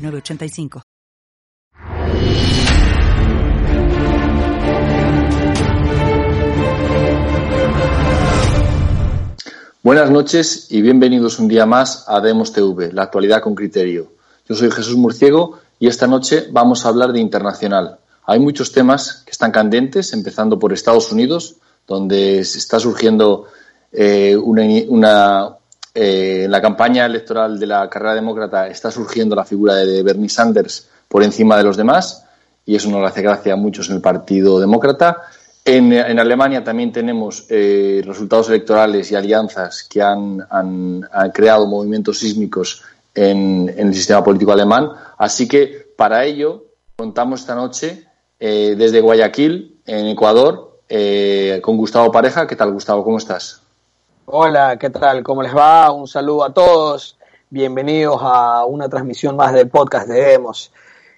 985. Buenas noches y bienvenidos un día más a Demos TV, la actualidad con criterio. Yo soy Jesús Murciego y esta noche vamos a hablar de internacional. Hay muchos temas que están candentes, empezando por Estados Unidos, donde está surgiendo eh, una, eh, en la campaña electoral de la carrera demócrata está surgiendo la figura de Bernie Sanders por encima de los demás y eso no le hace gracia a muchos en el Partido Demócrata. En, Alemania también tenemos eh, resultados electorales y alianzas que han, creado movimientos sísmicos en, el sistema político alemán. Así que para ello contamos esta noche eh, desde Guayaquil, en Ecuador, con Gustavo Pareja. ¿Qué tal, Gustavo? ¿Cómo estás? Hola, ¿qué tal? ¿Cómo les va? Un saludo a todos. Bienvenidos a una transmisión más del podcast de Demos.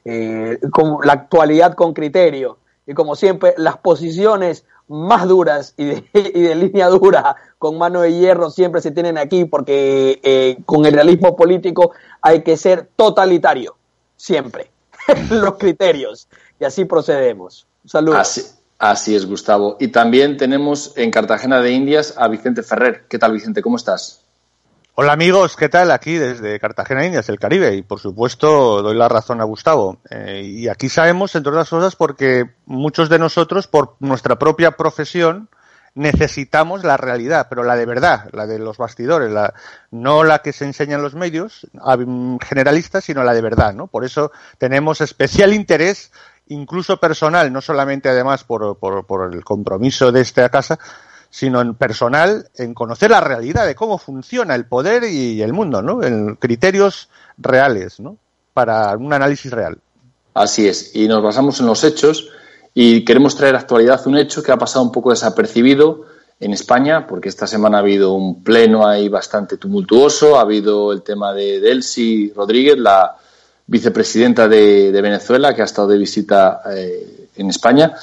Eh, con la actualidad con criterio. Y como siempre, las posiciones más duras y de, línea dura, con mano de hierro, siempre se tienen aquí, porque eh, con el realismo político hay que ser totalitario, siempre. Los criterios. Y así procedemos. Saludos. Así es, Gustavo. Y también tenemos en Cartagena de Indias a Vicente Ferrer. ¿Qué tal, Vicente? ¿Cómo estás? Hola amigos, ¿qué tal? Aquí desde Cartagena de Indias, el Caribe. Y por supuesto doy la razón a Gustavo. Eh, y aquí sabemos, entre otras cosas, porque muchos de nosotros, por nuestra propia profesión, necesitamos la realidad, pero la de verdad, la de los bastidores, la, no la que se enseña en los medios generalistas, sino la de verdad, ¿no? Por eso tenemos especial interés incluso personal, no solamente además por, por, el compromiso de esta casa, sino en personal, en conocer la realidad de cómo funciona el poder y el mundo, ¿no? En criterios reales, ¿no? Para un análisis real. Así es, y nos basamos en los hechos y queremos traer actualidad un hecho que ha pasado un poco desapercibido en España, porque esta semana ha habido un pleno ahí bastante tumultuoso, ha habido el tema de Delcy Rodríguez, la vicepresidenta de, Venezuela, que ha estado de visita eh, en España.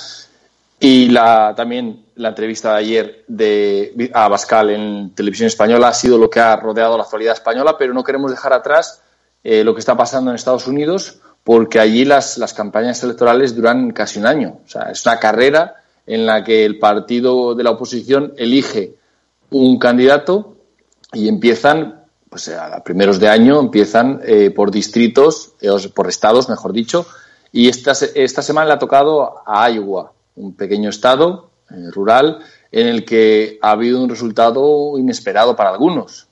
Y la, también la entrevista de ayer de, a Bascal en televisión española ha sido lo que ha rodeado la actualidad española, pero no queremos dejar atrás eh, lo que está pasando en Estados Unidos, porque allí las, las campañas electorales duran casi un año. O sea, es una carrera en la que el partido de la oposición elige un candidato y empiezan pues eh, a primeros de año empiezan eh, por distritos, eh, por estados, mejor dicho, y esta, esta semana le ha tocado a Iowa, un pequeño estado rural en el que ha habido un resultado inesperado para algunos.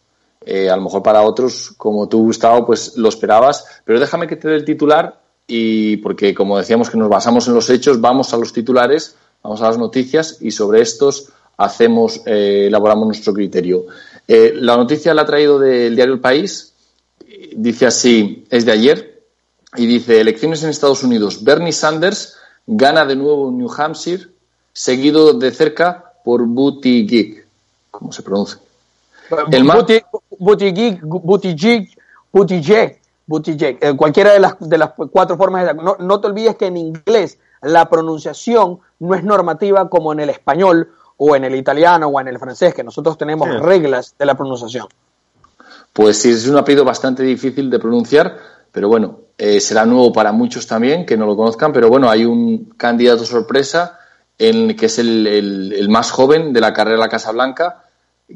a lo mejor para otros, como tú, Gustavo, pues lo esperabas, pero déjame que te dé el titular y porque, como decíamos que nos basamos en los hechos, vamos a los titulares, vamos a las noticias y sobre estos hacemos, elaboramos nuestro criterio. Eh, la noticia la ha traído del diario El País, dice así, es de ayer, y dice, elecciones en Estados Unidos, Bernie Sanders gana de nuevo New Hampshire, seguido de cerca por Buttigieg, ¿cómo se pronuncia? El Buttigieg, Buttigieg, Buttigieg, Buttigieg, eh, cualquiera de las, de las cuatro formas. De, no, no te olvides que en inglés la pronunciación no es normativa como en el español o en el italiano o en el francés, que nosotros tenemos reglas de la pronunciación. Pues sí, es un apellido bastante difícil de pronunciar, pero bueno, eh, será nuevo para muchos también que no lo conozcan, pero bueno, hay un candidato sorpresa en, que es el, más joven de la carrera de la Casa Blanca,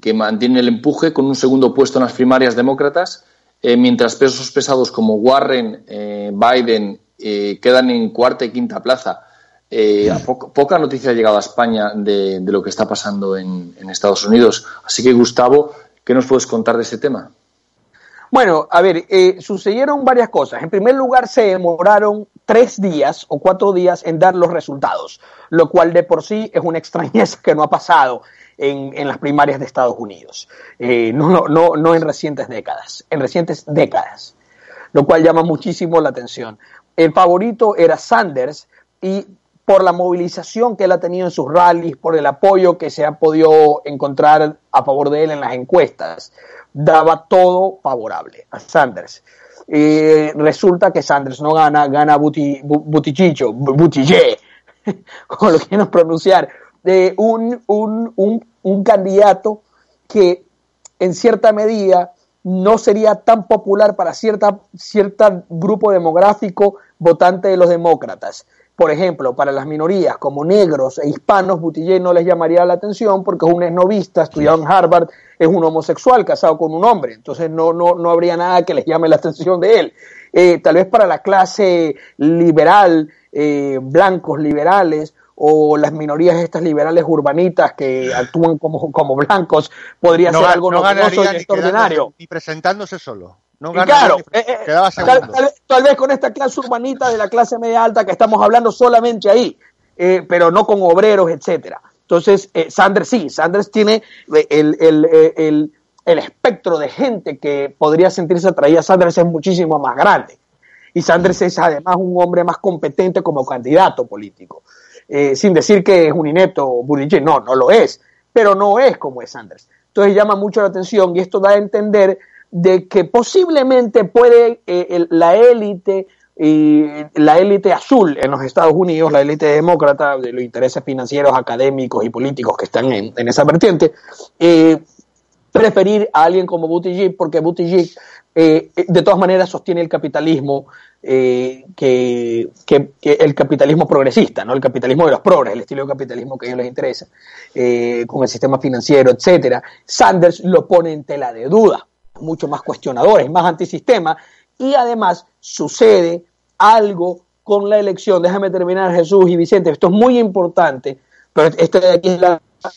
que mantiene el empuje con un segundo puesto en las primarias demócratas, eh, mientras pesos pesados como Warren, eh, Biden quedan en cuarta y quinta plaza. Eh, poca noticia ha llegado a España de, lo que está pasando en, Estados Unidos. Así que, Gustavo, ¿qué nos puedes contar de ese tema? Bueno, a ver, eh, sucedieron varias cosas. En primer lugar, se demoraron tres días o cuatro días en dar los resultados, lo cual de por sí es una extrañeza que no ha pasado en, las primarias de Estados Unidos. Eh, no, no, no en recientes décadas, en recientes décadas. lo cual llama muchísimo la atención. El favorito era Sanders y por la movilización que él ha tenido en sus rallies, por el apoyo que se ha podido encontrar a favor de él en las encuestas, daba todo favorable a Sanders. resulta que Sanders no gana, gana Butichicho, Buttigieg, como lo quieren pronunciar, de un, un, un, un candidato que en cierta medida no sería tan popular para cierta, cierto grupo demográfico votante de los demócratas. Por ejemplo, para las minorías como negros e hispanos, Buttigieg no les llamaría la atención porque es un esnovista, estudiado en Harvard, es un homosexual casado con un hombre, entonces no, no, no habría nada que les llame la atención de él. Eh, tal vez para la clase liberal, eh, blancos liberales o las minorías estas liberales urbanitas que actúan como, como blancos podría ser algo no novedoso y extraordinario. Y presentándose solo. No claro, eh, eh, tal, vez con esta clase urbanita de la clase media alta que estamos hablando solamente ahí, eh, pero no con obreros, etcétera. Entonces, Sanders sí, Sanders tiene el, el, el, el, espectro de gente que podría sentirse atraída a Sanders es muchísimo más grande. Y Sanders es además un hombre más competente como candidato político. Sin decir que es un inepto Buttigieg, no, no lo es, pero no es como es Sanders. Entonces llama mucho la atención y esto da a entender de que posiblemente puede eh, la élite y la élite azul en los Estados Unidos, la élite demócrata de los intereses financieros, académicos y políticos que están en, esa vertiente, eh, preferir a alguien como Buttigieg porque Buttigieg de todas maneras sostiene el capitalismo eh, que, el capitalismo progresista, ¿no? el capitalismo de los progres, el estilo de capitalismo que a ellos les interesa, eh, con el sistema financiero, etcétera. Sanders lo pone en tela de duda, mucho más cuestionadores, más antisistema, y además sucede algo con la elección. Déjame terminar, Jesús y Vicente, esto es muy importante, pero este de aquí es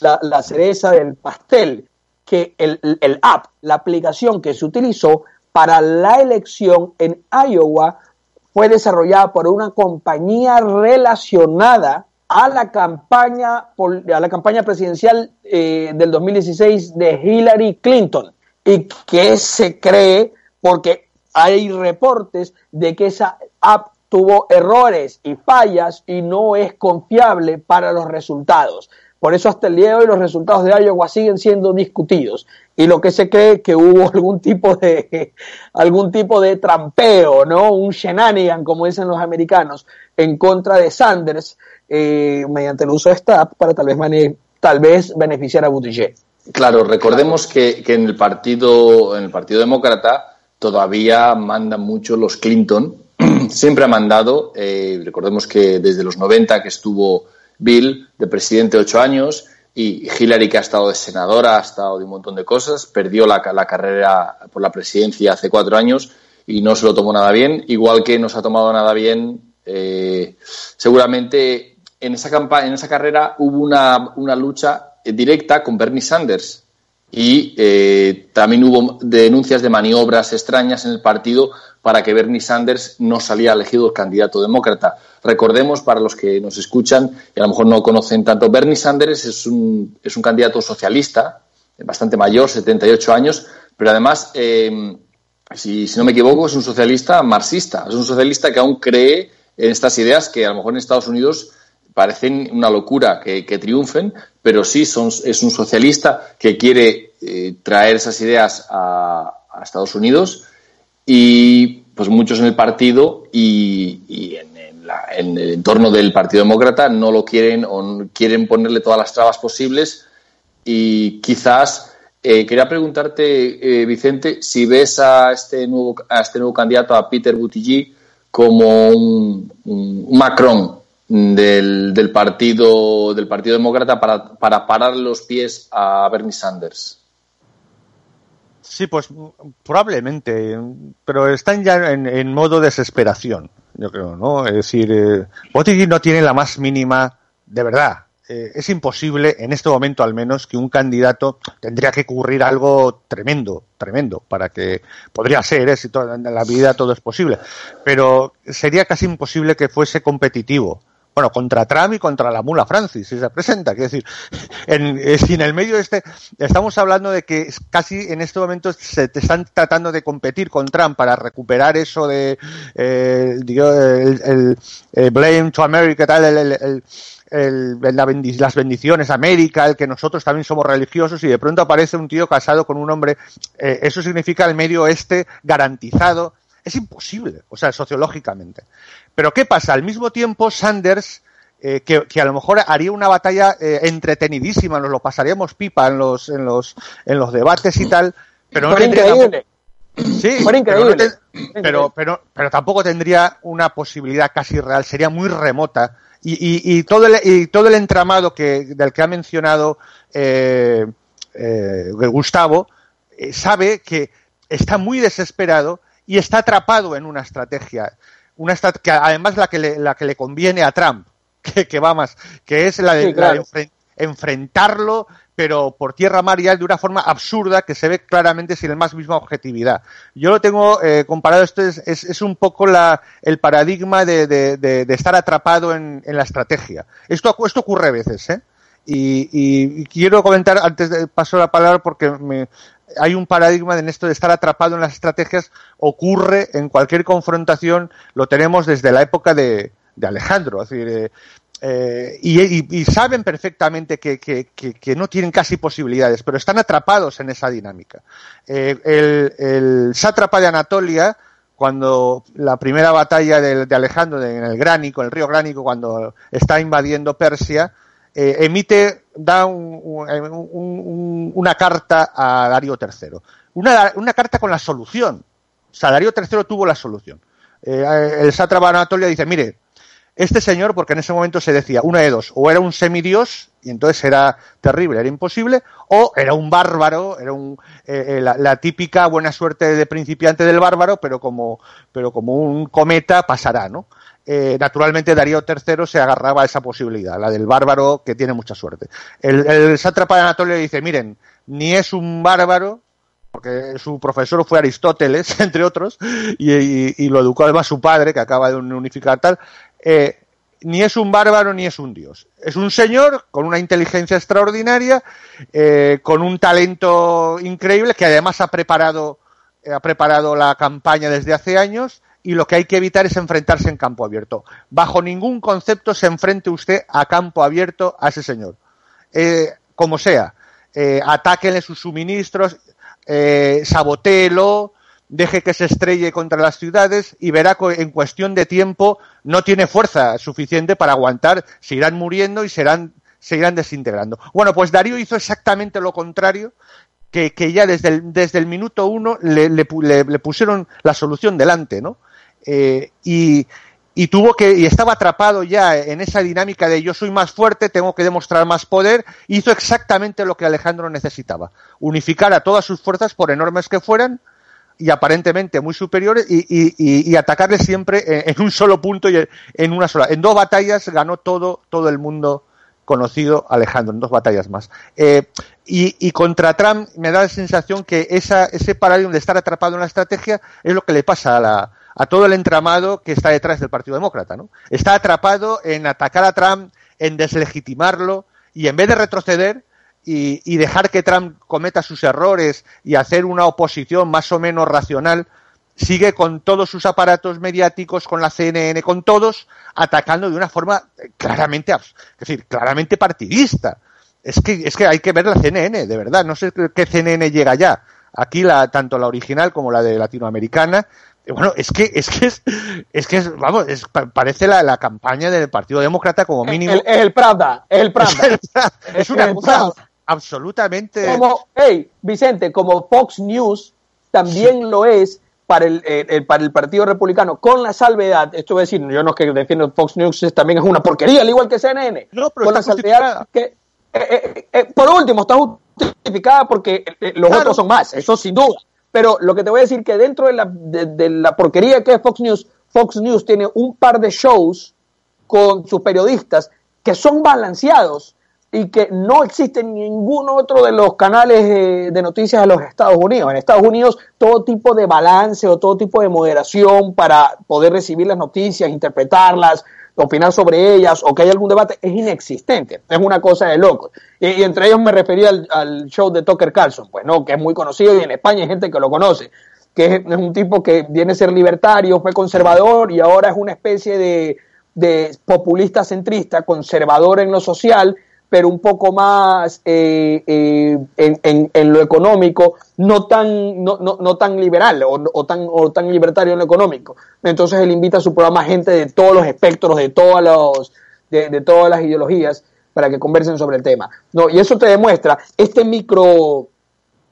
la, cereza del pastel, que el, el app, la aplicación que se utilizó para la elección en Iowa fue desarrollada por una compañía relacionada a la campaña, a la campaña presidencial eh, del 2016 de Hillary Clinton y que se cree porque hay reportes de que esa app tuvo errores y fallas y no es confiable para los resultados. Por eso hasta el día de hoy los resultados de Iowa siguen siendo discutidos y lo que se cree que hubo algún tipo de algún tipo de trampeo, ¿no? Un shenanigan, como dicen los americanos, en contra de Sanders eh, mediante el uso de esta app para tal vez tal vez beneficiar a Buttigieg. Claro, recordemos que, que, en el partido en el partido demócrata todavía mandan mucho los Clinton. Siempre ha mandado. Eh, recordemos que desde los 90 que estuvo Bill de presidente ocho años y Hillary que ha estado de senadora, ha estado de un montón de cosas, perdió la, la carrera por la presidencia hace cuatro años y no se lo tomó nada bien, igual que no se ha tomado nada bien eh, seguramente en esa campaña, en esa carrera hubo una, una lucha directa con Bernie Sanders y eh, también hubo denuncias de maniobras extrañas en el partido para que Bernie Sanders no salía elegido el candidato demócrata. Recordemos, para los que nos escuchan y a lo mejor no conocen tanto, Bernie Sanders es un, es un candidato socialista, bastante mayor, 78 años, pero además, em, si, no me equivoco, es un socialista marxista, es un socialista que aún cree en estas ideas que a lo mejor en Estados Unidos parecen una locura que, triunfen, pero sí son, es un socialista que quiere eh, traer esas ideas a, Estados Unidos y pues muchos en el partido y, en, el entorno del Partido Demócrata no lo quieren o quieren ponerle todas las trabas posibles. Y quizás eh, quería preguntarte eh, Vicente si ves a este nuevo a este nuevo candidato a Peter Buttigieg como un, Macron del, del, partido del Partido Demócrata para, para parar los pies a Bernie Sanders. Sí, pues probablemente, pero están ya en, modo desesperación, yo creo, ¿no? Es decir, eh, no tiene la más mínima, de verdad, eh, es imposible, en este momento al menos, que un candidato tendría que ocurrir algo tremendo, tremendo, para que podría ser, ¿eh? si en la vida todo es posible, pero sería casi imposible que fuese competitivo bueno, contra Trump y contra la mula Francis, si se presenta. Quiero decir, en, si en el medio este, estamos hablando de que casi en este momento se te están tratando de competir con Trump para recuperar eso de eh, el, el, blame to America, tal, el, el, la las bendiciones América, el que nosotros también somos religiosos y de pronto aparece un tío casado con un hombre, eh, eso significa el medio oeste garantizado. Es imposible, o sea, sociológicamente. Pero ¿qué pasa? Al mismo tiempo, Sanders, eh, que, que, a lo mejor haría una batalla eh, entretenidísima, nos lo pasaríamos pipa en los, en los, en los debates y tal, pero no tendría. Sí, increíble. Pero, pero, pero, tampoco tendría una posibilidad casi real, sería muy remota. Y, y, y todo, el, y todo el entramado que, del que ha mencionado eh, eh, Gustavo eh, sabe que está muy desesperado y está atrapado en una estrategia una que además la que le, la que le conviene a Trump, que, que va más, que es la de, enfrentarlo, pero por tierra, mar y de una forma absurda que se ve claramente sin la más misma objetividad. Yo lo tengo eh, comparado, esto es, es, es, un poco la, el paradigma de, de, de, estar atrapado en, en, la estrategia. Esto, esto ocurre a veces, ¿eh? Y, y, quiero comentar, antes de paso la palabra, porque me, hay un paradigma en esto de estar atrapado en las estrategias, ocurre en cualquier confrontación, lo tenemos desde la época de, de Alejandro, es eh, eh, y, y, saben perfectamente que, que, que, no tienen casi posibilidades, pero están atrapados en esa dinámica. Eh, el, el sátrapa de Anatolia, cuando la primera batalla de, de Alejandro en el Gránico, el río Gránico, cuando está invadiendo Persia, emite, da un, un, una carta a Darío III. Una, una, carta con la solución. O sea, Darío III tuvo la solución. Eh, el sátrapa Anatolia dice, mire, este señor, porque en ese momento se decía, una de dos, o era un semidios, y entonces era terrible, era imposible, o era un bárbaro, era un, eh, la, la, típica buena suerte de principiante del bárbaro, pero como, pero como un cometa pasará, ¿no? Eh, naturalmente Darío III se agarraba a esa posibilidad, la del bárbaro que tiene mucha suerte. El, sátrapa de Anatolio dice, miren, ni es un bárbaro, porque su profesor fue Aristóteles, entre otros, y lo educó además su padre, que acaba de unificar tal, eh, ni es un bárbaro ni es un dios. Es un señor con una inteligencia extraordinaria, eh, con un talento increíble, que además ha preparado, ha preparado la campaña desde hace años, y lo que hay que evitar es enfrentarse en campo abierto. Bajo ningún concepto se enfrente usted a campo abierto a ese señor. Eh, como sea, eh, atáquenle sus suministros, eh, saboteelo, deje que se estrelle contra las ciudades y verá que en cuestión de tiempo no tiene fuerza suficiente para aguantar, se irán muriendo y serán, se irán desintegrando. Bueno, pues Darío hizo exactamente lo contrario que, ya desde el, desde el minuto uno le, pusieron la solución delante, ¿no? Eh, y, y tuvo que y estaba atrapado ya en esa dinámica de yo soy más fuerte, tengo que demostrar más poder, hizo exactamente lo que Alejandro necesitaba, unificar a todas sus fuerzas por enormes que fueran y aparentemente muy superiores y, y, atacarle siempre en, un solo punto y en una sola. En dos batallas ganó todo todo el mundo conocido Alejandro, en dos batallas más. Eh, y, y, contra Trump me da la sensación que esa, ese paradigma de estar atrapado en la estrategia es lo que le pasa a la, a todo el entramado que está detrás del Partido Demócrata, ¿no? Está atrapado en atacar a Trump, en deslegitimarlo y en vez de retroceder y, dejar que Trump cometa sus errores y hacer una oposición más o menos racional, sigue con todos sus aparatos mediáticos, con la CNN, con todos, atacando de una forma claramente, es decir, claramente partidista. Es que, es que hay que ver la CNN, de verdad. No sé qué CNN llega ya. Aquí la, tanto la original como la de latinoamericana bueno, es que es que es, es que es, vamos, es, parece la, la campaña del Partido Demócrata como mínimo. Es el, el, Pravda, es el Pravda. Es, una cosa absolutamente. Como, hey, Vicente, como Fox News también sí. lo es para el, el, para el Partido Republicano, con la salvedad, esto voy a decir, yo no es que defiendo Fox News, también es una porquería, al igual que CNN. No, pero con la salvedad que, eh, eh, eh, por último, está justificada porque los claro. otros son más, eso sin duda. Pero lo que te voy a decir que dentro de la, de, la porquería que es Fox News, Fox News tiene un par de shows con sus periodistas que son balanceados. y que no existe ningún otro de los canales de, noticias de los Estados Unidos. En Estados Unidos todo tipo de balance o todo tipo de moderación para poder recibir las noticias, interpretarlas, opinar sobre ellas o que haya algún debate es inexistente. Es una cosa de locos. Y, entre ellos me refería al, show de Tucker Carlson, pues no, que es muy conocido y en España hay gente que lo conoce, que es, un tipo que viene a ser libertario, fue conservador y ahora es una especie de, de populista centrista, conservador en lo social, pero un poco más eh, eh, en, en, lo económico, no tan, no, no, tan liberal o, tan, o tan libertario en lo económico. Entonces él invita a su programa gente de todos los espectros, de, todas los, de, todas las ideologías, para que conversen sobre el tema. No, y eso te demuestra este micro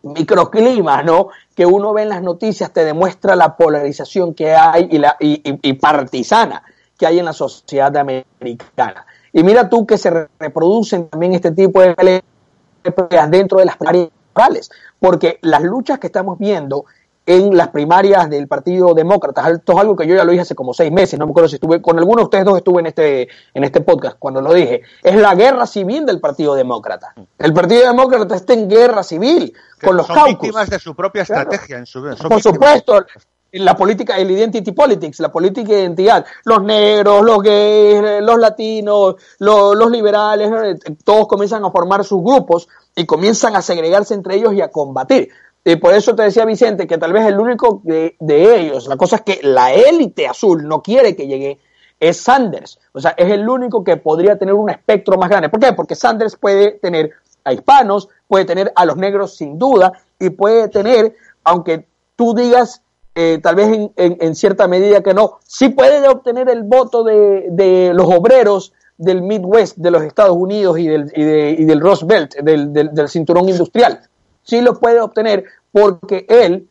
microclima, ¿no? Que uno ve en las noticias te demuestra la polarización que hay y, la, y, y partisana que hay en la sociedad americana. Y mira tú que se reproducen también este tipo de peleas dentro de las primarias electorales, porque las luchas que estamos viendo en las primarias del Partido Demócrata, esto es algo que yo ya lo dije hace como seis meses, no me acuerdo si estuve, con alguno de ustedes dos estuve en este, en este podcast cuando lo dije, es la guerra civil del Partido Demócrata. El Partido Demócrata está en guerra civil con los son víctimas de su propia estrategia. En su, Por supuesto, la política, el identity politics, la política de identidad, los negros, los gays, los latinos, los, liberales, eh, todos comienzan a formar sus grupos y comienzan a segregarse entre ellos y a combatir. Y por eso te decía Vicente que tal vez el único de, de ellos, la cosa es que la élite azul no quiere que llegue, es Sanders. O sea, es el único que podría tener un espectro más grande. ¿Por qué? Porque Sanders puede tener a hispanos, puede tener a los negros sin duda, y puede tener, aunque tú digas eh, tal vez en, en, cierta medida que no, sí puede obtener el voto de, de, los obreros del Midwest de los Estados Unidos y del, y, de, y del Belt, del, del, cinturón industrial. Sí lo puede obtener porque él,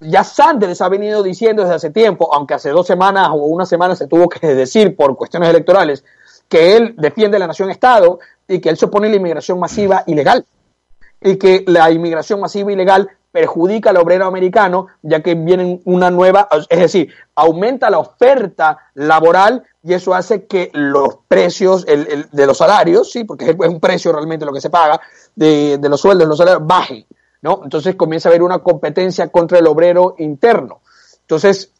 ya Sanders ha venido diciendo desde hace tiempo, aunque hace dos semanas o una semana se tuvo que decir por cuestiones electorales, que él defiende la nación-estado y que él se opone la inmigración masiva ilegal. Y que la inmigración masiva ilegal perjudica al obrero americano, ya que viene una nueva, es decir, aumenta la oferta laboral y eso hace que los precios de los salarios, sí, porque es un precio realmente lo que se paga, de, los sueldos, los salarios, bajen, ¿no? Entonces comienza a haber una competencia contra el obrero interno. Entonces,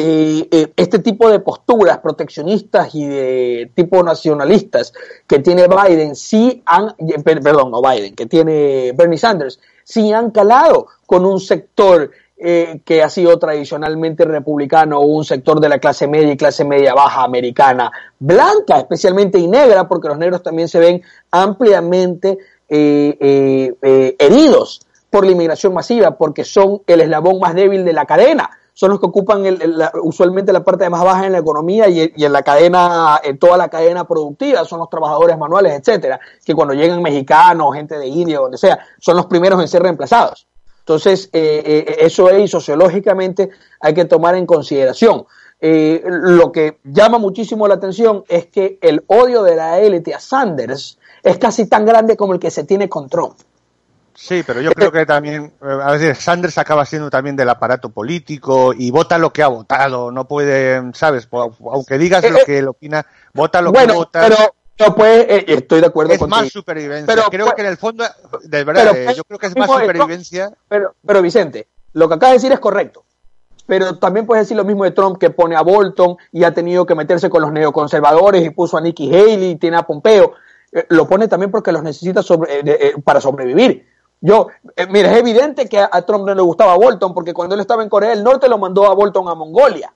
eh, eh, este tipo de posturas proteccionistas y de tipo nacionalistas que tiene Biden, sí han, perdón, no Biden, que tiene Bernie Sanders, sí han calado con un sector eh, que ha sido tradicionalmente republicano o un sector de la clase media y clase media baja americana, blanca especialmente y negra, porque los negros también se ven ampliamente heridos por la inmigración masiva, porque son el eslabón más débil de la cadena son los que ocupan usualmente la parte más baja en la economía y, en la cadena, en toda la cadena productiva, son los trabajadores manuales, etcétera, que cuando llegan mexicanos, gente de India, donde sea, son los primeros en ser reemplazados. Entonces, eh, eh, eso es sociológicamente hay que tomar en consideración. Eh, lo que llama muchísimo la atención es que el odio de la élite a Sanders es casi tan grande como el que se tiene con Trump. Sí, pero yo creo que también, eh, a veces Sanders acaba siendo también del aparato político y vota lo que ha votado, no puede, ¿sabes? Aunque digas lo eh, que él opina, vota lo que vota. Pero, pero pues, eh, estoy de acuerdo es más supervivencia. Pero, creo que en el fondo, de verdad, yo creo que es más supervivencia. Pero, pero Vicente, lo que acaba de decir es correcto. Pero también puedes decir lo mismo de Trump, que pone a Bolton y ha tenido que meterse con los neoconservadores y puso a Nikki Haley y tiene a Pompeo. lo pone también porque los necesita para sobrevivir yo, eh, mira, es evidente que a, Trump no le gustaba a Bolton, porque cuando él estaba en Corea del Norte lo mandó a Bolton a Mongolia.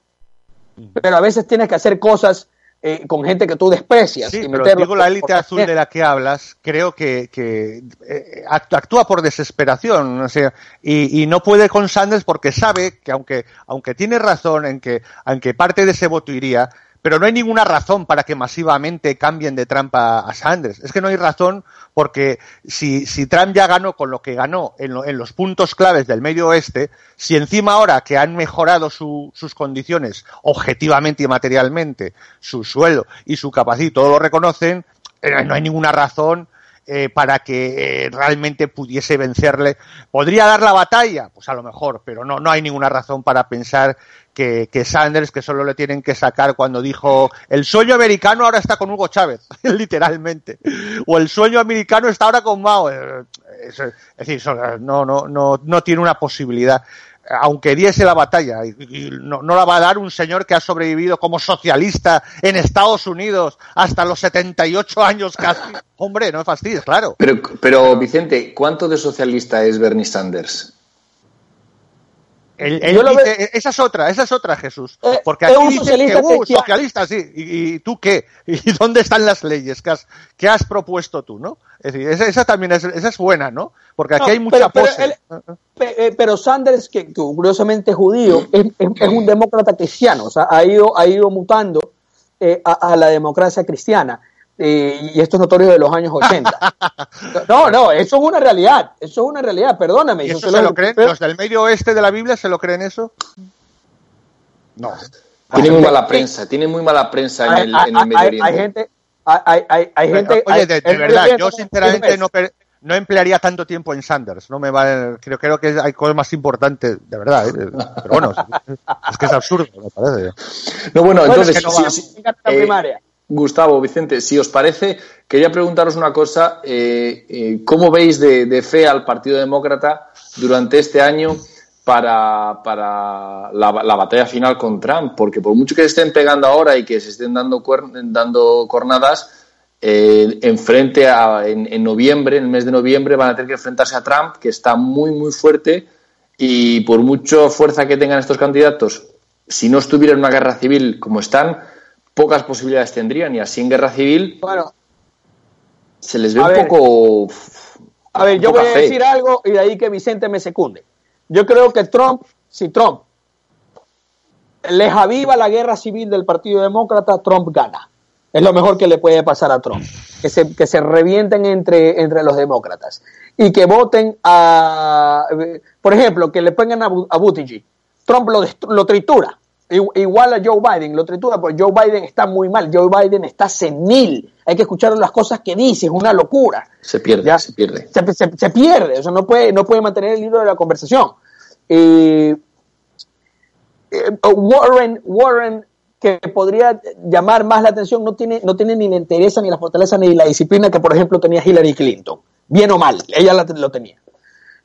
Pero a veces tienes que hacer cosas eh, con gente que tú desprecias. Sí, pero digo, la élite azul de la que hablas, creo que, que eh, actúa por desesperación, o sea, y, y, no puede con Sanders porque sabe que aunque, aunque tiene razón en que, aunque parte de ese voto iría, pero no hay ninguna razón para que masivamente cambien de Trump a, Sanders. Es que no hay razón porque si, si Trump ya ganó con lo que ganó en, en, los puntos claves del medio oeste, si encima ahora que han mejorado su, sus condiciones objetivamente y materialmente, su sueldo y su capacidad, todo lo reconocen, eh, no hay ninguna razón eh, para que eh, realmente pudiese vencerle. ¿Podría dar la batalla? Pues a lo mejor, pero no, no hay ninguna razón para pensar que, que, Sanders, que solo le tienen que sacar cuando dijo el sueño americano ahora está con Hugo Chávez, literalmente, o el sueño americano está ahora con Mao. Eh, es, decir, no, no, no, no tiene una posibilidad aunque diese la batalla, y, no, no, la va a dar un señor que ha sobrevivido como socialista en Estados Unidos hasta los 78 años casi. Hombre, no me fastidies, claro. Pero, pero Vicente, ¿cuánto de socialista es Bernie Sanders? El, el dice, esa es otra, esa es otra, Jesús. Eh, Porque aquí dice que, uh, socialista, sí. ¿Y, ¿Y, tú qué? ¿Y dónde están las leyes que has, que has propuesto tú, no? Es decir, esa, esa también es, esa es buena, ¿no? Porque aquí no, hay mucha pero, pose. Pero, el, pero, Sanders, que curiosamente es judío, es, es, es, un demócrata cristiano, o sea, ha ido, ha ido mutando eh, a, a, la democracia cristiana. Eh, y esto es notorio de los años 80. no, no, eso es una realidad, eso es una realidad, perdóname. ¿Y eso se lo, lo creen? ¿Los del medio oeste de la Biblia se lo creen eso? No. Tiene muy mala prensa, tiene muy mala prensa en el, en el Medio Oriente. Hay gente, hay, hay, hay gente. Oye, de, de verdad, yo sinceramente no, no emplearía tanto tiempo en Sanders. No me va, creo, creo que hay cosas más importantes, de verdad. ¿eh? Pero bueno, es que es absurdo, me parece. No, bueno, entonces. Es que no si, si, eh, Gustavo, Vicente, si os parece, quería preguntaros una cosa. Eh, eh, ¿Cómo veis de, fe al Partido Demócrata durante este año para, la, la, batalla final con Trump? Porque por mucho que se estén pegando ahora y que se estén dando, dando cornadas, eh, enfrente a, en, noviembre, en el mes de noviembre, van a tener que enfrentarse a Trump, que está muy, muy fuerte. Y por mucha fuerza que tengan estos candidatos, si no estuviera en una guerra civil como están, pocas posibilidades tendrían y así en guerra civil bueno, se les ve un ver, poco a ver yo voy a decir algo y de ahí que Vicente me secunde. Yo creo que Trump si Trump les aviva la guerra civil del Partido Demócrata Trump gana. Es lo mejor que le puede pasar a Trump. Que se, que se revienten entre, entre los demócratas. Y que voten a por ejemplo que le pongan a, a Buttigieg. Trump lo, lo tritura igual a Joe Biden, lo tritura, porque Joe Biden está muy mal, Joe Biden está senil, hay que escuchar las cosas que dice, es una locura. Se pierde, ¿ya? se pierde. Se, se, se, pierde, o sea, no puede, no puede mantener el hilo de la conversación. Eh, eh, Warren, Warren, que podría llamar más la atención, no tiene, no tiene ni la interés, ni la fortaleza, ni la disciplina que, por ejemplo, tenía Hillary Clinton. Bien o mal, ella la, lo tenía.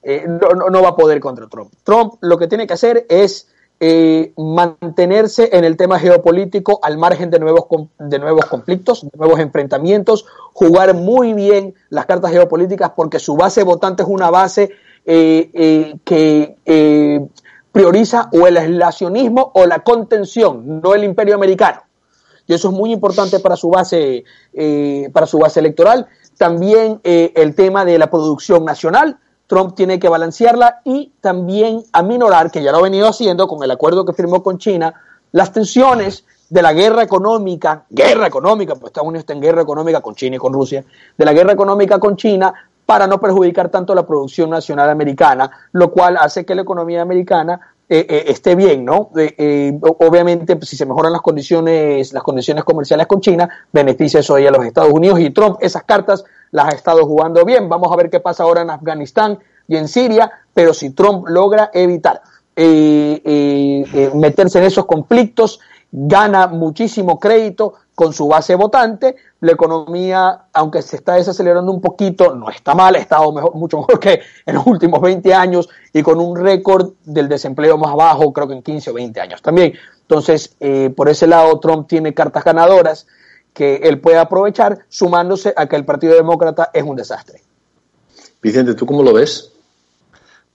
Eh, no, no, no va a poder contra Trump. Trump lo que tiene que hacer es eh, mantenerse en el tema geopolítico al margen de nuevos, de nuevos conflictos, de nuevos enfrentamientos, jugar muy bien las cartas geopolíticas porque su base votante es una base eh, eh, que eh, prioriza o el aislacionismo o la contención, no el imperio americano. Y eso es muy importante para su base, eh, para su base electoral. También el tema de la producción nacional, Trump tiene que balancearla y también aminorar, que ya lo ha venido haciendo con el acuerdo que firmó con China, las tensiones de la guerra económica, guerra económica, pues Estados Unidos está en guerra económica con China y con Rusia, de la guerra económica con China para no perjudicar tanto la producción nacional americana, lo cual hace que la economía americana eh, eh, esté bien, ¿no? Eh, obviamente, pues, si se mejoran las condiciones, las condiciones comerciales con China, beneficia eso ahí a los Estados Unidos y Trump esas cartas las ha estado jugando bien. Vamos a ver qué pasa ahora en Afganistán y en Siria, pero si Trump logra evitar eh, eh, meterse en esos conflictos, gana muchísimo crédito con su base votante, la economía, aunque se está desacelerando un poquito, no está mal, ha estado mejor, mucho mejor que en los últimos 20 años y con un récord del desempleo más bajo, creo que en 15 o 20 años también. Entonces, eh, por ese lado, Trump tiene cartas ganadoras que él puede aprovechar, sumándose a que el Partido Demócrata es un desastre. Vicente, ¿tú cómo lo ves?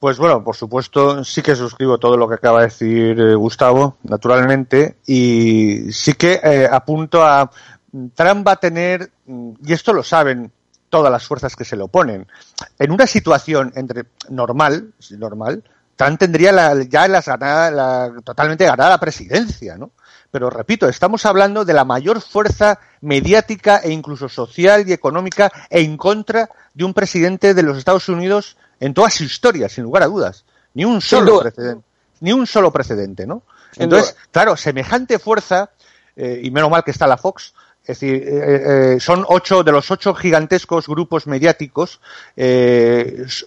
Pues bueno, por supuesto, sí que suscribo todo lo que acaba de decir eh, Gustavo, naturalmente, y sí que eh, apunto a Trump va a tener, y esto lo saben todas las fuerzas que se le oponen, en una situación entre normal, normal, Trump tendría la, ya las la, totalmente ganada la presidencia, ¿no? Pero repito, estamos hablando de la mayor fuerza mediática e incluso social y económica en contra de un presidente de los Estados Unidos en toda su historia, sin lugar a dudas. Ni un solo precedente. Ni un solo precedente, ¿no? Sin Entonces, duda. claro, semejante fuerza, eh, y menos mal que está la Fox, Es decir, eh, son ocho de los ocho gigantescos grupos mediáticos,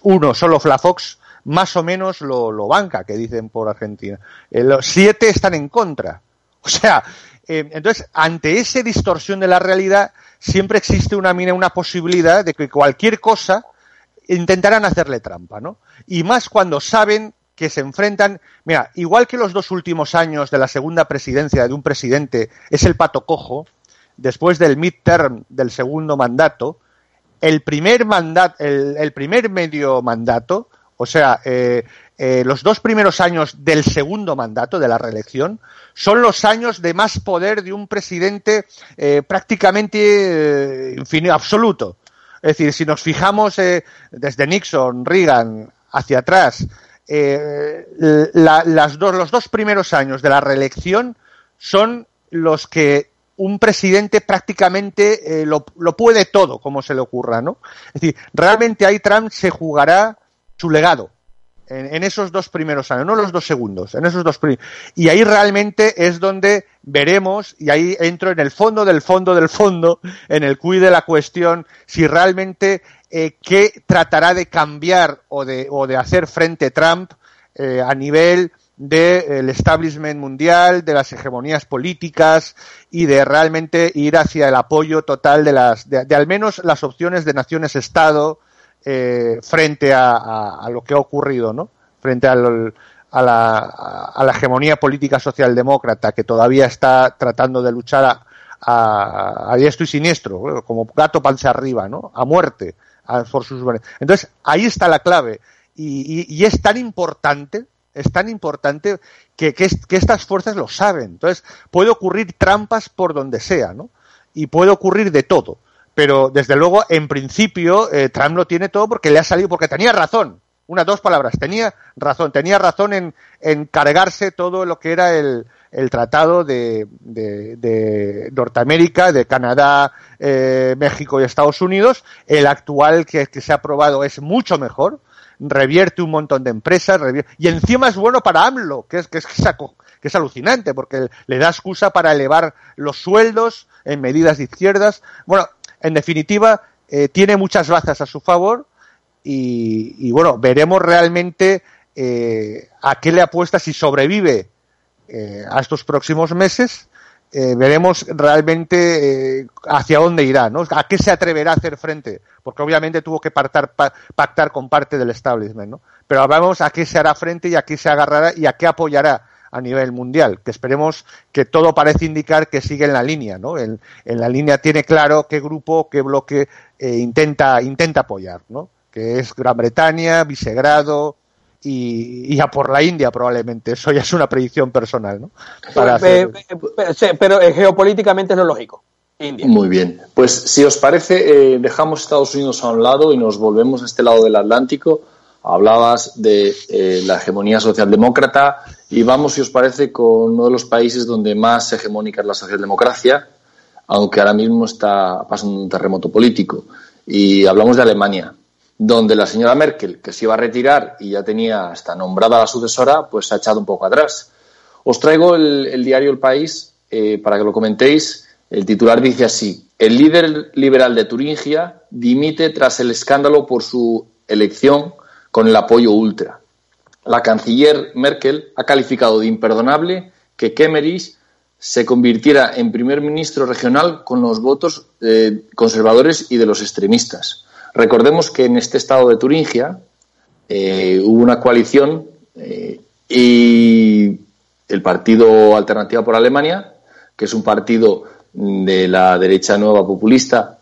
uno, solo Flafox, más o menos lo, lo banca, que dicen por Argentina. los siete están en contra. O sea, entonces, ante esa distorsión de la realidad, siempre existe una, una posibilidad de que cualquier cosa intentarán hacerle trampa, ¿no? Y más cuando saben que se enfrentan, mira, igual que los dos últimos años de la segunda presidencia de un presidente es el pato cojo, después del midterm del segundo mandato, el primer mandato, el, primer medio mandato, o sea, eh, eh, los dos primeros años del segundo mandato de la reelección son los años de más poder de un presidente eh, prácticamente infinito, absoluto. Es decir, si nos fijamos desde Nixon, Reagan hacia atrás, eh, las los dos primeros años de la reelección son los que un presidente prácticamente eh, lo, puede todo, como se le ocurra, ¿no? Es decir, realmente ahí Trump se jugará su legado en, esos dos primeros años, no los dos segundos, en esos dos Y ahí realmente es donde veremos, y ahí entro en el fondo del fondo del fondo, en el cuid de la cuestión, si realmente eh, qué tratará de cambiar o de, o de hacer frente Trump eh, a nivel del establishment mundial, de las hegemonías políticas y de realmente ir hacia el apoyo total de las, de, al menos las opciones de naciones-estado eh, frente a, lo que ha ocurrido, ¿no? Frente a, la, a la hegemonía política socialdemócrata que todavía está tratando de luchar a, a, a diestro y siniestro, como gato panza arriba, ¿no? A muerte por sus Entonces, ahí está la clave. Y, es tan importante, es tan importante que, que, estas fuerzas lo saben. Entonces, puede ocurrir trampas por donde sea, ¿no? Y puede ocurrir de todo. Pero, desde luego, en principio, eh, Trump lo tiene todo porque le ha salido, porque tenía razón. Una, dos palabras. Tenía razón. Tenía razón en, en cargarse todo lo que era el, el tratado de, de, Norteamérica, de Canadá, eh, México y Estados Unidos. El actual que, se ha aprobado es mucho mejor, revierte un montón de empresas, y encima es bueno para AMLO, que es, que es, que es alucinante, porque le da excusa para elevar los sueldos en medidas de izquierdas. Bueno, en definitiva, eh, tiene muchas bazas a su favor y, bueno, veremos realmente eh, a qué le apuesta si sobrevive eh, a estos próximos meses, eh, veremos realmente eh, hacia dónde irá, ¿no? A qué se atreverá a hacer frente, porque obviamente tuvo que pactar, pactar con parte del establishment, ¿no? Pero hablamos a qué se hará frente y a qué se agarrará y a qué apoyará a nivel mundial, que esperemos que todo parece indicar que sigue en la línea, ¿no? En, en la línea tiene claro qué grupo, qué bloque intenta, intenta apoyar, ¿no? Que es Gran Bretaña, Visegrado, y, a por la India probablemente. Eso ya es una predicción personal, ¿no? pero, eh, geopolíticamente es lo lógico. India. Muy bien. Pues si os parece, eh, dejamos Estados Unidos a un lado y nos volvemos a este lado del Atlántico. Hablabas de eh, la hegemonía socialdemócrata y vamos, si os parece, con uno de los países donde más hegemónica es la socialdemocracia, aunque ahora mismo está pasando un terremoto político. Y hablamos de Alemania donde la señora Merkel, que se iba a retirar y ya tenía hasta nombrada la sucesora, pues se ha echado un poco atrás. Os traigo el, diario El País eh, para que lo comentéis. El titular dice así, el líder liberal de Turingia dimite tras el escándalo por su elección con el apoyo ultra. La canciller Merkel ha calificado de imperdonable que Kemmerich se convirtiera en primer ministro regional con los votos eh, conservadores y de los extremistas. Recordemos que en este estado de Turingia eh, hubo una coalición eh, y el Partido Alternativa por Alemania, que es un partido de la derecha nueva populista,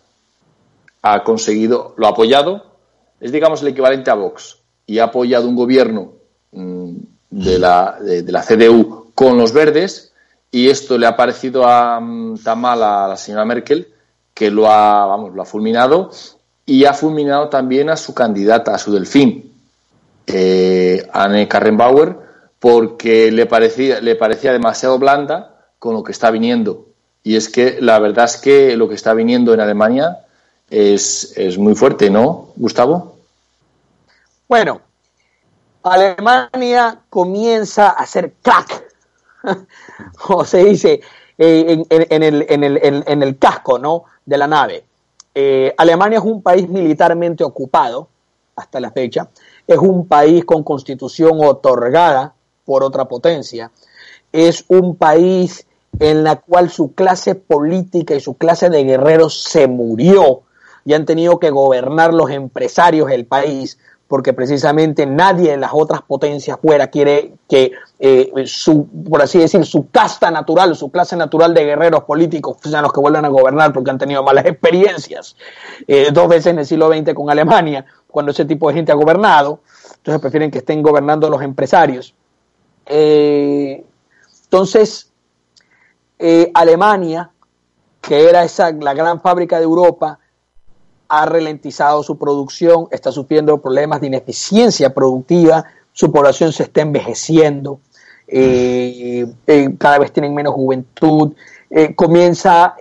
ha conseguido, lo ha apoyado, es digamos el equivalente a Vox, y ha apoyado un gobierno mm, de, la, de, la CDU con los verdes, y esto le ha parecido a, mm, tan mal a la señora Merkel que lo ha, vamos, lo ha fulminado y ha fulminado también a su candidata, a su delfín, eh, Anne Karrenbauer, porque le parecía, le parecía demasiado blanda con lo que está viniendo. Y es que la verdad es que lo que está viniendo en Alemania es, es muy fuerte, ¿no, Gustavo? Bueno, Alemania comienza a hacer crack, o se dice, en, el, en, el, en, el, casco ¿no? de la nave. Alemania es un país militarmente ocupado hasta la fecha, es un país con constitución otorgada por otra potencia, es un país en la cual su clase política y su clase de guerreros se murió y han tenido que gobernar los empresarios del país porque precisamente nadie en las otras potencias fuera quiere que eh, su, por así decir, su casta natural, su clase natural de guerreros políticos sean los que vuelvan a gobernar porque han tenido malas experiencias eh, dos veces en el siglo XX con Alemania, cuando ese tipo de gente ha gobernado, entonces prefieren que estén gobernando los empresarios. Eh, entonces, Alemania, que era esa, la gran fábrica de Europa, ha ralentizado su producción, está sufriendo problemas de ineficiencia productiva, su población se está envejeciendo, eh, eh, cada vez tienen menos juventud, eh, comienza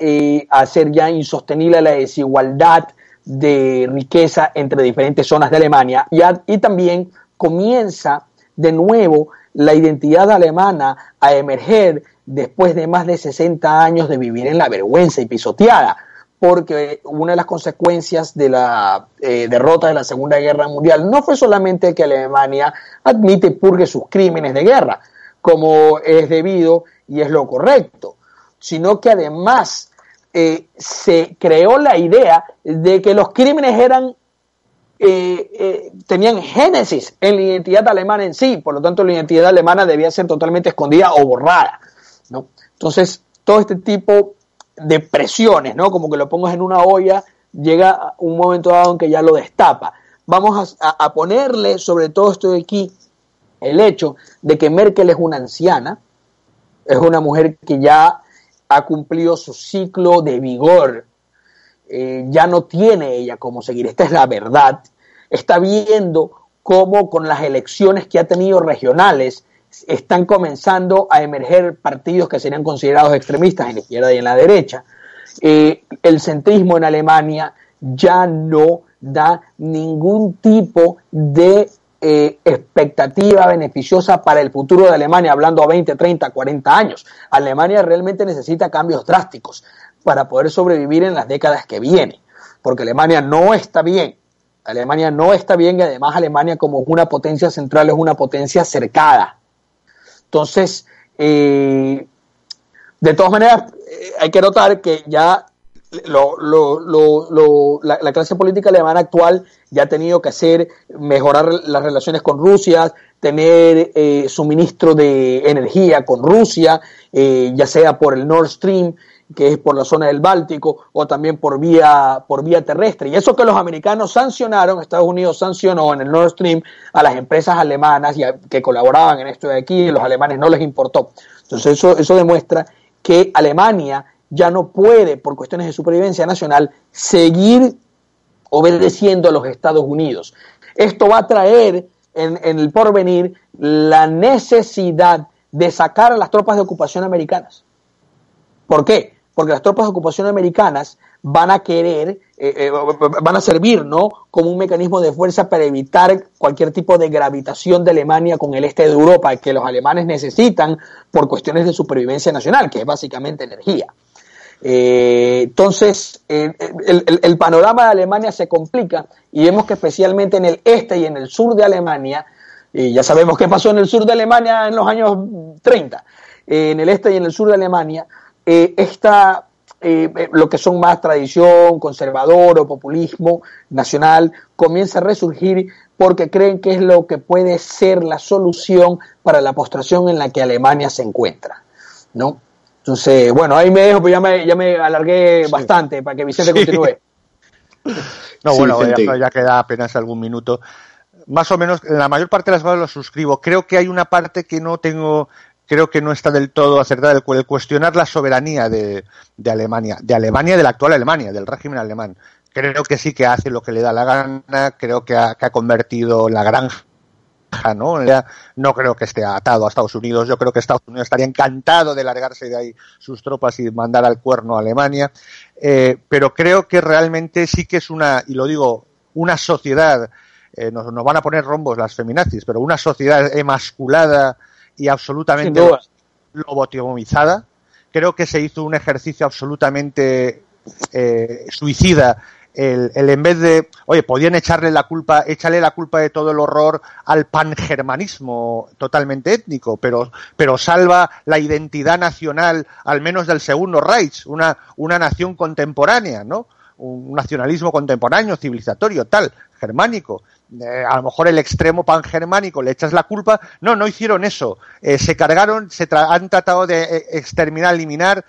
a ser ya insostenible la desigualdad de riqueza entre diferentes zonas de Alemania y, y también comienza de nuevo la identidad alemana a emerger después de más de 60 años de vivir en la vergüenza y pisoteada porque una de las consecuencias de la eh, derrota de la Segunda Guerra Mundial no fue solamente que Alemania admite y purgue sus crímenes de guerra, como es debido y es lo correcto, sino que además eh, se creó la idea de que los crímenes eran eh, tenían génesis en la identidad alemana en sí, por lo tanto la identidad alemana debía ser totalmente escondida o borrada. ¿no? Entonces, todo este tipo de presiones, ¿no? Como que lo pongas en una olla, llega un momento dado en que ya lo destapa. Vamos a, ponerle sobre todo esto de aquí el hecho de que Merkel es una anciana, es una mujer que ya ha cumplido su ciclo de vigor, eh, ya no tiene ella cómo seguir, esta es la verdad, está viendo cómo con las elecciones que ha tenido regionales, están comenzando a emerger partidos que serían considerados extremistas en la izquierda y en la derecha. Eh, el centrismo en Alemania ya no da ningún tipo de eh, expectativa beneficiosa para el futuro de Alemania, hablando a 20, 30, 40 años. Alemania realmente necesita cambios drásticos para poder sobrevivir en las décadas que vienen, porque Alemania no está bien. Alemania no está bien y además Alemania como una potencia central es una potencia cercada entonces, eh, de todas maneras, eh, hay que notar que ya la, clase política alemana actual ya ha tenido que hacer, mejorar las relaciones con Rusia, tener eh, suministro de energía con Rusia, ya sea por el Nord Stream, que es por la zona del Báltico, o también por vía, por vía terrestre. Y eso que los americanos sancionaron, Estados Unidos sancionó en el Nord Stream a las empresas alemanas que colaboraban en esto de aquí, y los alemanes no les importó. Entonces eso, eso demuestra que Alemania ya no puede, por cuestiones de supervivencia nacional, seguir obedeciendo a los Estados Unidos. Esto va a traer en, en el porvenir la necesidad de sacar a las tropas de ocupación americanas. ¿Por qué? Porque las tropas de ocupación americanas van a querer, eh, eh, van a servir, ¿no? Como un mecanismo de fuerza para evitar cualquier tipo de gravitación de Alemania con el este de Europa que los alemanes necesitan por cuestiones de supervivencia nacional, que es básicamente energía. Eh, entonces, el, panorama de Alemania se complica y vemos que especialmente en el este y en el sur de Alemania, y ya sabemos qué pasó en el sur de Alemania en los años 30, en el este y en el sur de Alemania, eh, esta, eh, eh, lo que son más tradición, conservador o populismo nacional, comienza a resurgir porque creen que es lo que puede ser la solución para la postración en la que Alemania se encuentra, ¿no? Entonces, bueno, ahí me dejo, pues ya me, ya me alargué bastante para que Vicente continúe. No, bueno, ya, queda apenas algún minuto. Más o menos, la mayor parte de las cosas lo suscribo. Creo que hay una parte que no tengo creo que no está del todo acertada el, cuestionar la soberanía de, Alemania, de Alemania, de la actual Alemania, del régimen alemán. Creo que sí que hace lo que le da la gana, creo que ha, convertido la granja ¿no? no creo que esté atado a Estados Unidos. Yo creo que Estados Unidos estaría encantado de largarse de ahí sus tropas y mandar al cuerno a Alemania. Eh, pero creo que realmente sí que es una, y lo digo, una sociedad, eh, nos, nos, van a poner rombos las feminazis, pero una sociedad emasculada y absolutamente lobotomizada creo que se hizo un ejercicio absolutamente eh, suicida el, en vez de, oye, podían echarle la culpa, echarle la culpa de todo el horror al pangermanismo totalmente étnico, pero, pero salva la identidad nacional, al menos del segundo Reich, una, una nación contemporánea, ¿no? Un nacionalismo contemporáneo, civilizatorio, tal, germánico. Eh, a lo mejor el extremo pangermánico le echas la culpa. No, no hicieron eso. Eh, se cargaron, se han tratado de eh, exterminar, eliminar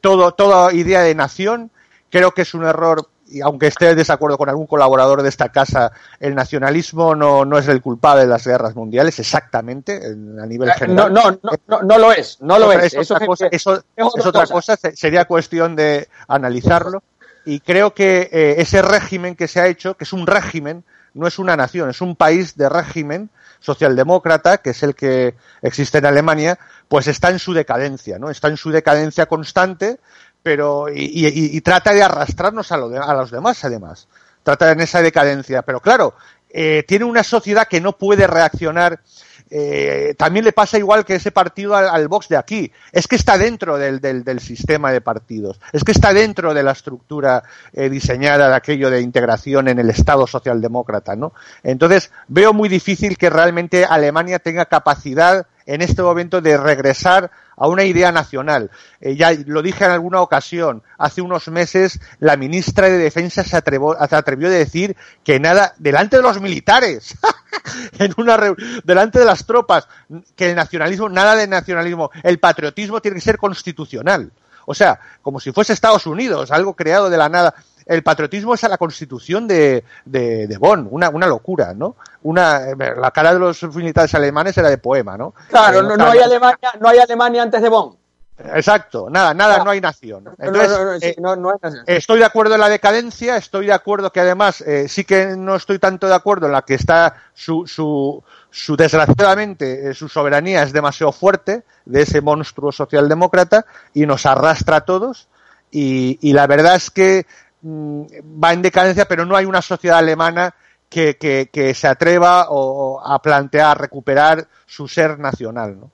todo, toda idea de nación. Creo que es un error y aunque esté de desacuerdo con algún colaborador de esta casa, el nacionalismo no, no es el culpable de las guerras mundiales, exactamente, a nivel general. No, no, no, no, lo es, no lo es. Es otra, cosa, eso, es otra cosa. sería cuestión de analizarlo. Y creo que eh, ese régimen que se ha hecho, que es un régimen, no es una nación, es un país de régimen socialdemócrata, que es el que existe en Alemania, pues está en su decadencia, ¿no? Está en su decadencia constante pero y, trata de arrastrarnos a, a, los demás además trata en esa decadencia pero claro eh, tiene una sociedad que no puede reaccionar eh, también le pasa igual que ese partido al, Vox de aquí. Es que está dentro del, del, sistema de partidos. Es que está dentro de la estructura eh, diseñada de aquello de integración en el Estado socialdemócrata, ¿no? Entonces, veo muy difícil que realmente Alemania tenga capacidad en este momento de regresar a una idea nacional. Eh, ya lo dije en alguna ocasión, hace unos meses la ministra de Defensa se, atrevió, se atrevió a decir que nada, delante de los militares, en una delante de las tropas, que el nacionalismo, nada de nacionalismo, el patriotismo tiene que ser constitucional. O sea, como si fuese Estados Unidos, algo creado de la nada el patriotismo es a la constitución de, de, Bonn, una, una locura, ¿no? Una, la cara de los militares alemanes era de poema, ¿no? Claro, no, no, hay Alemania, no hay Alemania antes de Bonn. Exacto, nada, nada, no hay nación. Entonces, estoy de acuerdo en la decadencia, estoy de acuerdo que además eh, sí que no estoy tanto de acuerdo en la que está su, su, su desgraciadamente, eh, su soberanía es demasiado fuerte de ese monstruo socialdemócrata y nos arrastra a todos. Y, y la verdad es que va en decadencia, pero no hay una sociedad alemana que, que, se atreva o, a plantear recuperar su ser nacional. ¿no?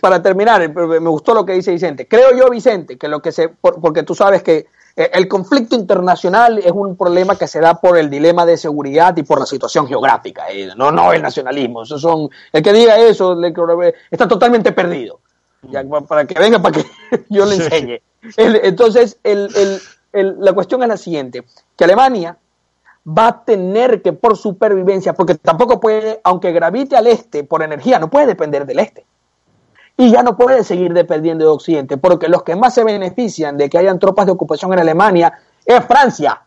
Para terminar, eh, me gustó lo que dice Vicente. Creo yo, Vicente, que lo que se. porque tú sabes que eh, el conflicto internacional es un problema que se da por el dilema de seguridad y por la situación geográfica. Eh, no, no el nacionalismo. Eso son, el que diga eso está totalmente perdido. para que venga, para que yo le enseñe. entonces, el, la cuestión es la siguiente, que Alemania va a tener que por supervivencia, porque tampoco puede, aunque gravite al este por energía, no puede depender del este. Y ya no puede seguir dependiendo de Occidente, porque los que más se benefician de que hayan tropas de ocupación en Alemania es Francia,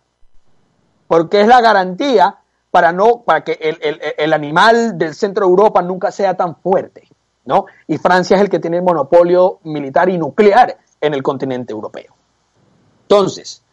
porque es la garantía para no para que el, el, animal del centro de Europa nunca sea tan fuerte, ¿no? Y Francia es el que tiene el monopolio militar y nuclear en el continente europeo. Entonces,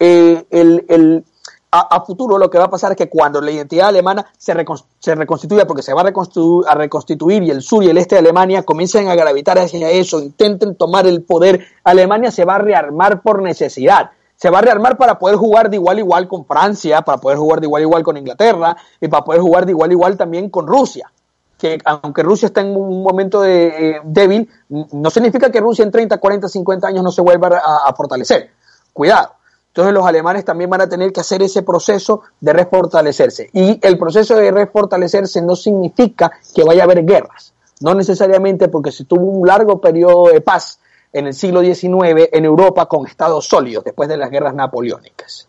eh, el, a, futuro lo que va a pasar es que cuando la identidad alemana se, se reconstituya, porque se va a reconstituir, a reconstituir y el sur y el este de Alemania comiencen a gravitar hacia eso, intenten tomar el poder, Alemania se va a rearmar por necesidad. Se va a rearmar para poder jugar de igual a igual con Francia, para poder jugar de igual a igual con Inglaterra y para poder jugar de igual a igual también con Rusia que aunque Rusia está en un momento de, eh, débil, no significa que Rusia en 30, 40, 50 años no se vuelva a fortalecer cuidado. Entonces los alemanes también van a tener que hacer ese proceso de refortalecerse. Y el proceso de refortalecerse no significa que vaya a haber guerras. No necesariamente porque se tuvo un largo periodo de paz en el siglo XIX en Europa con estados sólidos después de las guerras napoleónicas.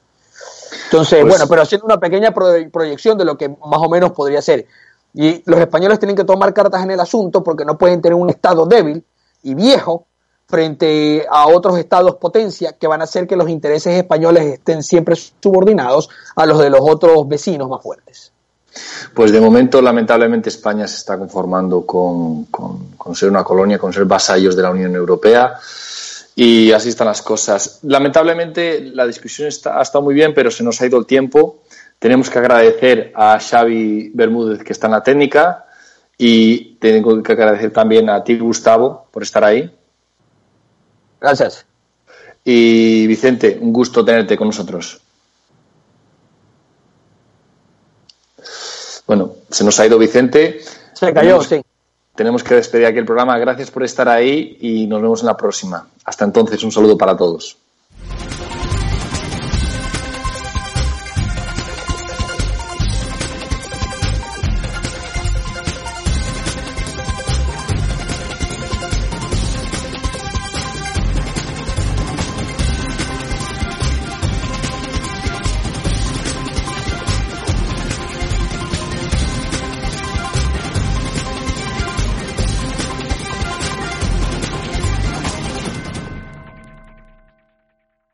Entonces, pues bueno, pero haciendo una pequeña proyección de lo que más o menos podría ser. Y los españoles tienen que tomar cartas en el asunto porque no pueden tener un estado débil y viejo frente a otros estados potencia que van a hacer que los intereses españoles estén siempre subordinados a los de los otros vecinos más fuertes. Pues de momento, lamentablemente, España se está conformando con, ser una colonia, con ser vasallos de la Unión Europea. Y así están las cosas. Lamentablemente, la discusión está, ha estado muy bien, pero se nos ha ido el tiempo. Tenemos que agradecer a Xavi Bermúdez, que está en la técnica, y tengo que agradecer también a ti, Gustavo, por estar ahí. Gracias. Y Vicente, un gusto tenerte con nosotros. Bueno, se nos ha ido Vicente. Se cayó, sí. tenemos que despedir aquí el programa. Gracias por estar ahí y nos vemos en la próxima. Hasta entonces, un saludo para todos.